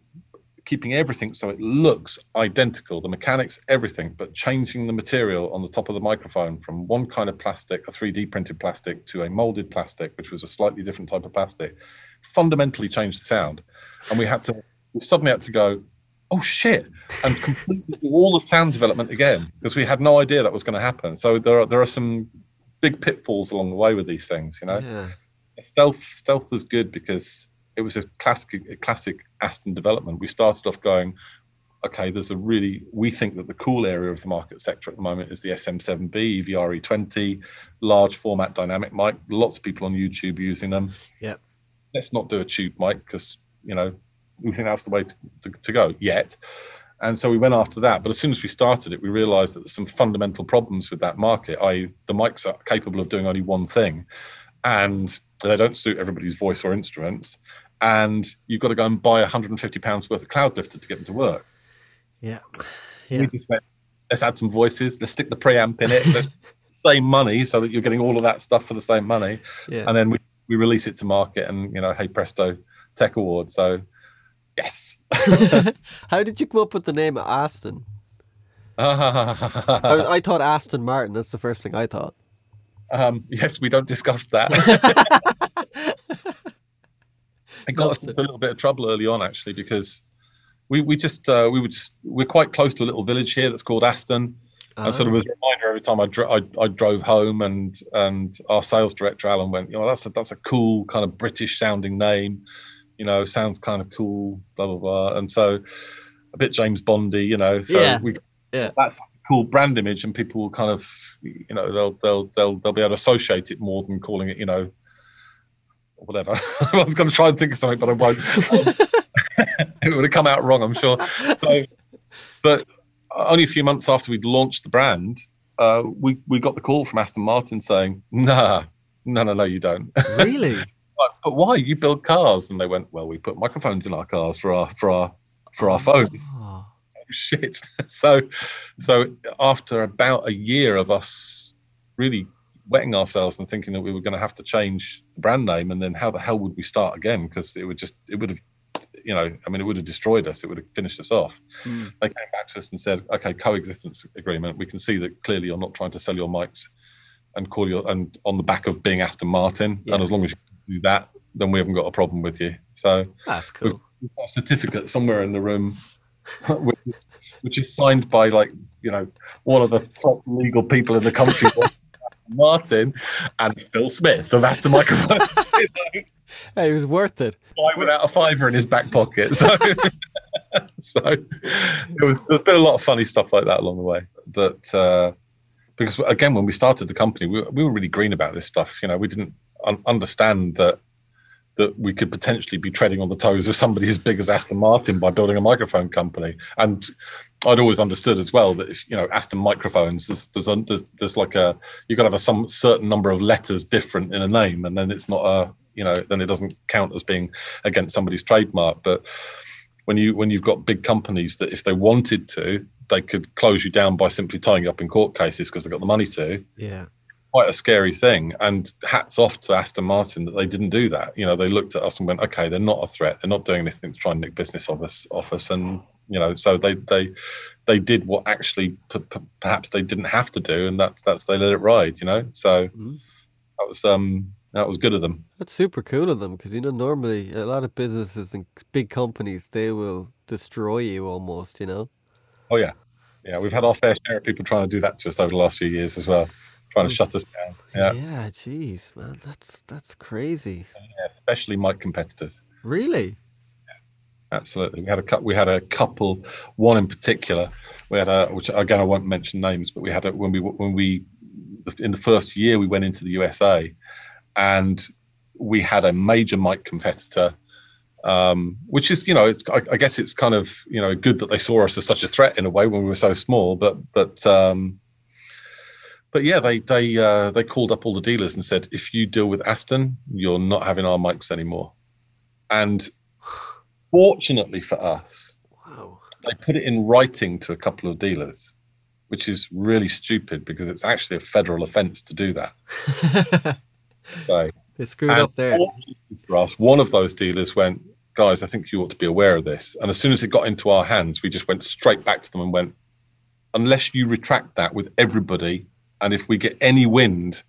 keeping everything so it looks identical, the mechanics, everything, but changing the material on the top of the microphone from one kind of plastic, a 3D printed plastic, to a molded plastic, which was a slightly different type of plastic, fundamentally changed the sound. And we had to, we suddenly had to go, oh shit, and completely do all the sound development again because we had no idea that was going to happen. So there are, there are some big pitfalls along the way with these things, you know? Yeah. Stealth, stealth was good because it was a classic, a classic Aston development. We started off going, okay, there's a really, we think that the cool area of the market sector at the moment is the SM7B, EV RE20, large format dynamic mic. Lots of people on YouTube using them. Yeah. Let's not do a tube mic because, you know, we think that's the way to, to, to go yet. And so we went after that. But as soon as we started it, we realized that there's some fundamental problems with that market, i.e., the mics are capable of doing only one thing and they don't suit everybody's voice or instruments and you've got to go and buy 150 pounds worth of Cloudlifter to get them to work. Yeah, yeah. Went, let's add some voices. Let's stick the preamp in it. Let's same money so that you're getting all of that stuff for the same money. Yeah. And then we, we release it to market, and you know, hey presto, tech award. So, yes. How did you come up with the name Aston? I, I thought Aston Martin. That's the first thing I thought. Um, yes, we don't discuss that. it got us into a little bit of trouble early on actually because we we just uh, we were just we're quite close to a little village here that's called Aston. Uh-huh. And so there was a reminder every time I, dro- I, I drove home, and and our sales director Alan went, you know, that's a that's a cool kind of British sounding name, you know, sounds kind of cool, blah blah blah, and so a bit James Bondy, you know. So yeah. we yeah. that's a cool brand image, and people will kind of, you know, they'll they'll they'll they'll be able to associate it more than calling it, you know, whatever. I was going to try and think of something, but I won't. it would have come out wrong, I'm sure. So, but only a few months after we'd launched the brand, uh, we we got the call from Aston Martin saying, "Nah, no, no, no, you don't." Really? but why? You build cars, and they went, "Well, we put microphones in our cars for our for our for our phones." Oh. oh shit! so, so after about a year of us really wetting ourselves and thinking that we were going to have to change the brand name and then how the hell would we start again? Because it would just it would have you know i mean it would have destroyed us. It would have finished us off. Mm. they came back to us and said okay coexistence agreement. We can see that clearly you're not trying to sell your mics and call your and on the back of being aston martin. Yeah. and as long as you do that then we haven't got a problem with you. So that's cool. we've got a certificate somewhere in the room which, which is signed by like you know one of the top legal people in the country Martin and Phil Smith of Aston Microphone. hey, it was worth it. Why without a fiver in his back pocket? So, so it was. There's been a lot of funny stuff like that along the way. That uh, because again, when we started the company, we, we were really green about this stuff. You know, we didn't un- understand that that we could potentially be treading on the toes of somebody as big as Aston Martin by building a microphone company. And I'd always understood as well that if you know Aston microphones, there's there's, a, there's, there's like a you've got to have a some certain number of letters different in a name, and then it's not a you know then it doesn't count as being against somebody's trademark. But when you when you've got big companies that if they wanted to, they could close you down by simply tying you up in court cases because they've got the money to. Yeah quite a scary thing. And hats off to Aston Martin that they didn't do that. You know, they looked at us and went, okay, they're not a threat. They're not doing anything to try and nick business off us. Off us. And you know, so they they they did what actually p- p- perhaps they didn't have to do, and that's that's they let it ride. You know, so mm-hmm. that was um that was good of them. That's super cool of them because you know normally a lot of businesses and big companies they will destroy you almost. You know. Oh yeah, yeah. We've had our fair share of people trying to do that to us over the last few years as well trying to shut us down. Yeah. Yeah, jeez, man, that's that's crazy. Yeah, especially my competitors. Really? Absolutely. We had a we had a couple. One in particular, we had a which again I won't mention names, but we had a when we when we in the first year we went into the USA, and we had a major mic competitor. Um, which is, you know, it's, I, I, guess it's kind of, you know, good that they saw us as such a threat in a way when we were so small. But, but, um, but yeah, they they uh, they called up all the dealers and said, if you deal with Aston, you're not having our mics anymore. And fortunately for us, wow. they put it in writing to a couple of dealers, which is really stupid because it's actually a federal offence to do that. so they screwed up there. For us, one of those dealers went, guys, I think you ought to be aware of this. And as soon as it got into our hands, we just went straight back to them and went, unless you retract that with everybody, and if we get any wind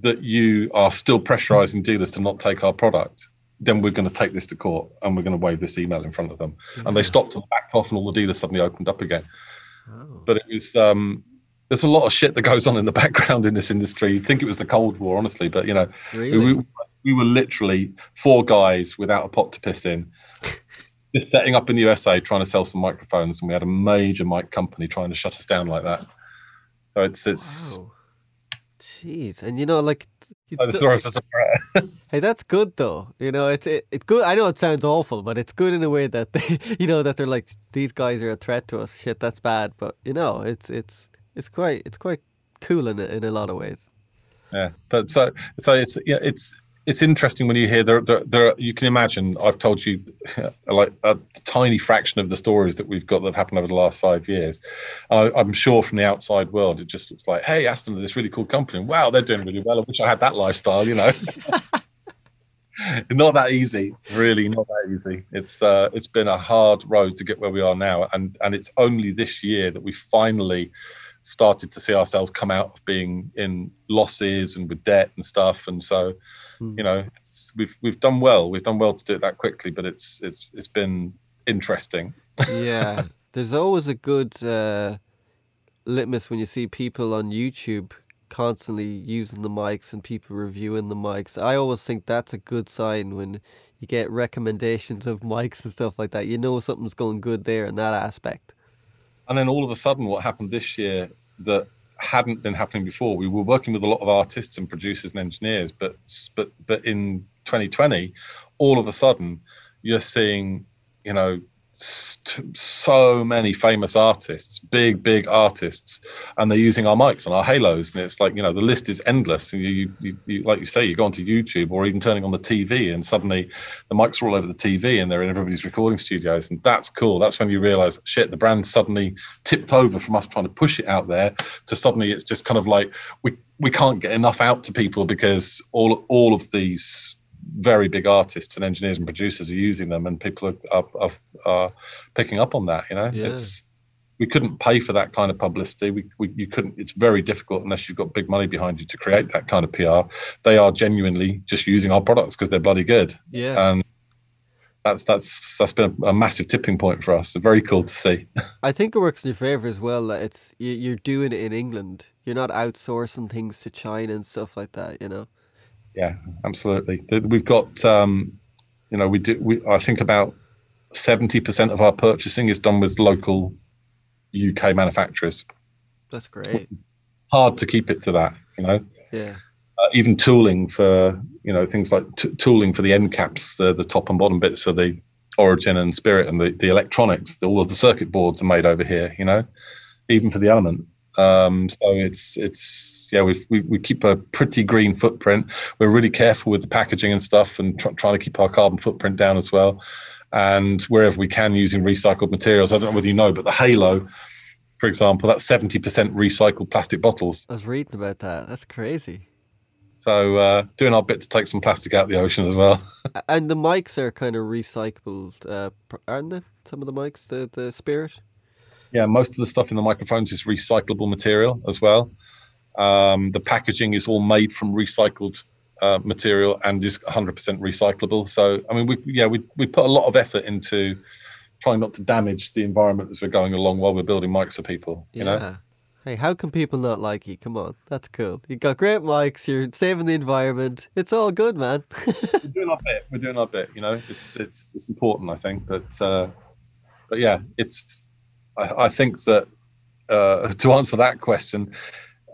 that you are still pressurizing dealers to not take our product, then we're going to take this to court and we're going to wave this email in front of them. Yeah. And they stopped and backed off, and all the dealers suddenly opened up again. Oh. But it was um, there's a lot of shit that goes on in the background in this industry. You'd think it was the Cold War, honestly, but you know, really? we, we were literally four guys without a pot to piss in. just setting up in the USA trying to sell some microphones, and we had a major mic company trying to shut us down like that. So it's it's. Wow. Jeez, and you know, like Oh, the source is a hey, that's good though. You know, it's it, it good. I know it sounds awful, but it's good in a way that they, you know, that they're like these guys are a threat to us. Shit, that's bad. But you know, it's it's it's quite it's quite cool in in a lot of ways. Yeah, but so so it's yeah it's it's interesting when you hear there, there, there, you can imagine i've told you like a tiny fraction of the stories that we've got that have happened over the last five years. I'm sure from the outside world it just looks like hey aston this really cool company. Wow they're doing really well. I wish i had that lifestyle you know. Not that easy. Really not that easy. It's uh, it's been a hard road to get where we are now and and it's only this year that we finally started to see ourselves come out of being in losses and with debt and stuff and so mm. you know we've we've done well we've done well to do it that quickly but it's it's it's been interesting. Yeah there's always a good uh, litmus when you see people on youtube constantly using the mics and people reviewing the mics. I always think that's a good sign when you get recommendations of mics and stuff like that. You know something's going good there in that aspect. And then all of a sudden what happened this year that hadn't been happening before. We were working with a lot of artists and producers and engineers, but but but in 2020, all of a sudden, you're seeing, you know, so many famous artists, big, big artists, and they're using our mics and our halos. And it's like, you know, the list is endless. And you, you, you, like you say, you go onto YouTube or even turning on the TV, and suddenly the mics are all over the TV and they're in everybody's recording studios. And that's cool. That's when you realize, shit, the brand suddenly tipped over from us trying to push it out there to suddenly it's just kind of like, we, we can't get enough out to people because all, all of these very big artists and engineers and producers are using them, and people are are, are, picking up on that. You know, yeah. it's we couldn't pay for that kind of publicity. We, we you couldn't. It's very difficult unless you've got big money behind you to create that kind of PR. They are genuinely just using our products because they're bloody good. Yeah, and that's that's that's been a, massive tipping point for us. So very cool to see. I think it works in your favor as well. That it's you're doing it in England. You're not outsourcing things to China and stuff like that. You know. Yeah, absolutely. We've got, um, you know, we do. We I think about seventy percent of our purchasing is done with local UK manufacturers. That's great. Hard to keep it to that, you know. Yeah. Uh, even tooling for you know things like t- tooling for the end caps, the the top and bottom bits for the Origin and Spirit and the, the electronics, all of the circuit boards are made over here. You know, even for the Element. Um, so it's it's yeah we, we we keep a pretty green footprint. We're really careful with the packaging and stuff, and tr- trying to keep our carbon footprint down as well. And wherever we can, using recycled materials. I don't know whether you know, but the Halo, for example, that's seventy percent recycled plastic bottles. I was reading about that. That's crazy. So uh, doing our bit to take some plastic out of the ocean as well. and the mics are kind of recycled, uh, aren't they? Some of the mics, the the Spirit. Yeah, most of the stuff in the microphones is recyclable material as well. Um, the packaging is all made from recycled uh, material and is 100% recyclable. So, I mean, we yeah we we put a lot of effort into trying not to damage the environment as we're going along while we're building mics for people. You yeah. know. Hey, how can people not like you? Come on, that's cool. You got great mics. You're saving the environment. It's all good, man. We're doing our bit. We're doing our bit. You know, it's it's it's important, I think. But uh, but yeah, it's. I, I think that uh, to answer that question,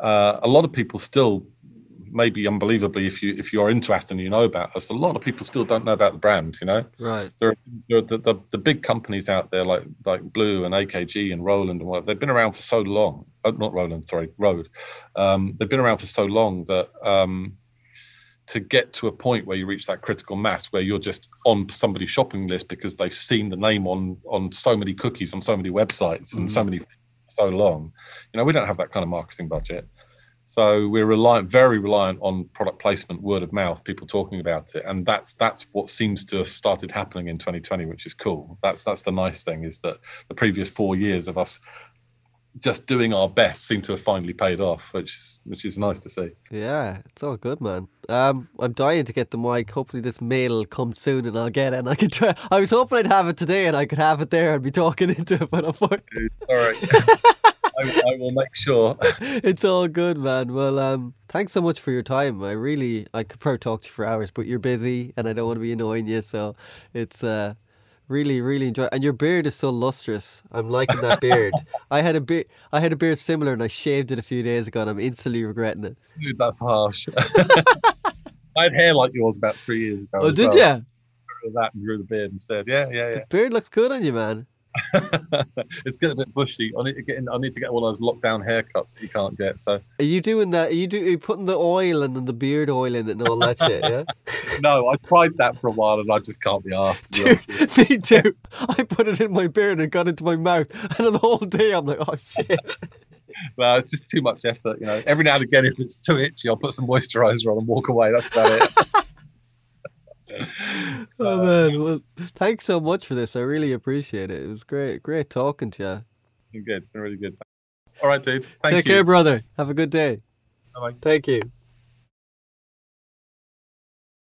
uh, a lot of people still maybe unbelievably, if you if you're into Aston, you know about us. A lot of people still don't know about the brand. You know, right? There are, there are the, the, the big companies out there like like Blue and AKG and Roland and what they've been around for so long. Oh, not Roland, sorry, Rode. Um, they've been around for so long that. Um, to get to a point where you reach that critical mass where you're just on somebody's shopping list because they've seen the name on on so many cookies on so many websites and so mm. many so long. You know we don't have that kind of marketing budget. So we're reliant, very reliant on product placement, word of mouth, people talking about it, and that's that's what seems to have started happening in 2020, which is cool. That's that's the nice thing is that the previous four years of us just doing our best seem to have finally paid off, which is which is nice to see. Yeah, it's all good, man. Um, I'm dying to get the mic. Hopefully, this mail will come soon, and I'll get it. And I can try. I was hoping I'd have it today, and I could have it there and be talking into it, but I'm. All right. I, I, will make sure. it's all good, man. Well, um, thanks so much for your time. I really, I could probably talk to you for hours, but you're busy, and I don't want to be annoying you. So, it's uh, really, really enjoy. And your beard is so lustrous. I'm liking that beard. I had a beard, I had a beard similar, and I shaved it a few days ago, and I'm instantly regretting it. Dude, that's harsh. I had hair like yours about three years ago. Oh, did well. you? That and grew the beard instead. Yeah, yeah, yeah. The beard looks good on you, man. it's getting a bit bushy. I need to get in, I need to get one of those lockdown haircuts that you can't get. So are you doing that? Are you do are you putting the oil and then the beard oil in it and all that shit? Yeah. no, I tried that for a while and I just can't be asked. Dude, me too. I put it in my beard and it got into my mouth, and the whole day I'm like, oh shit. well, it's just too much effort, you know. Every now and again, if it's too itchy, I'll put some moisturizer on and walk away. That's about it. oh man, well, thanks so much for this. I really appreciate it. It was great, great talking to you. Good. It's been really good. All right, dude. Thank Take you. care, brother. Have a good day. Bye. Thank you.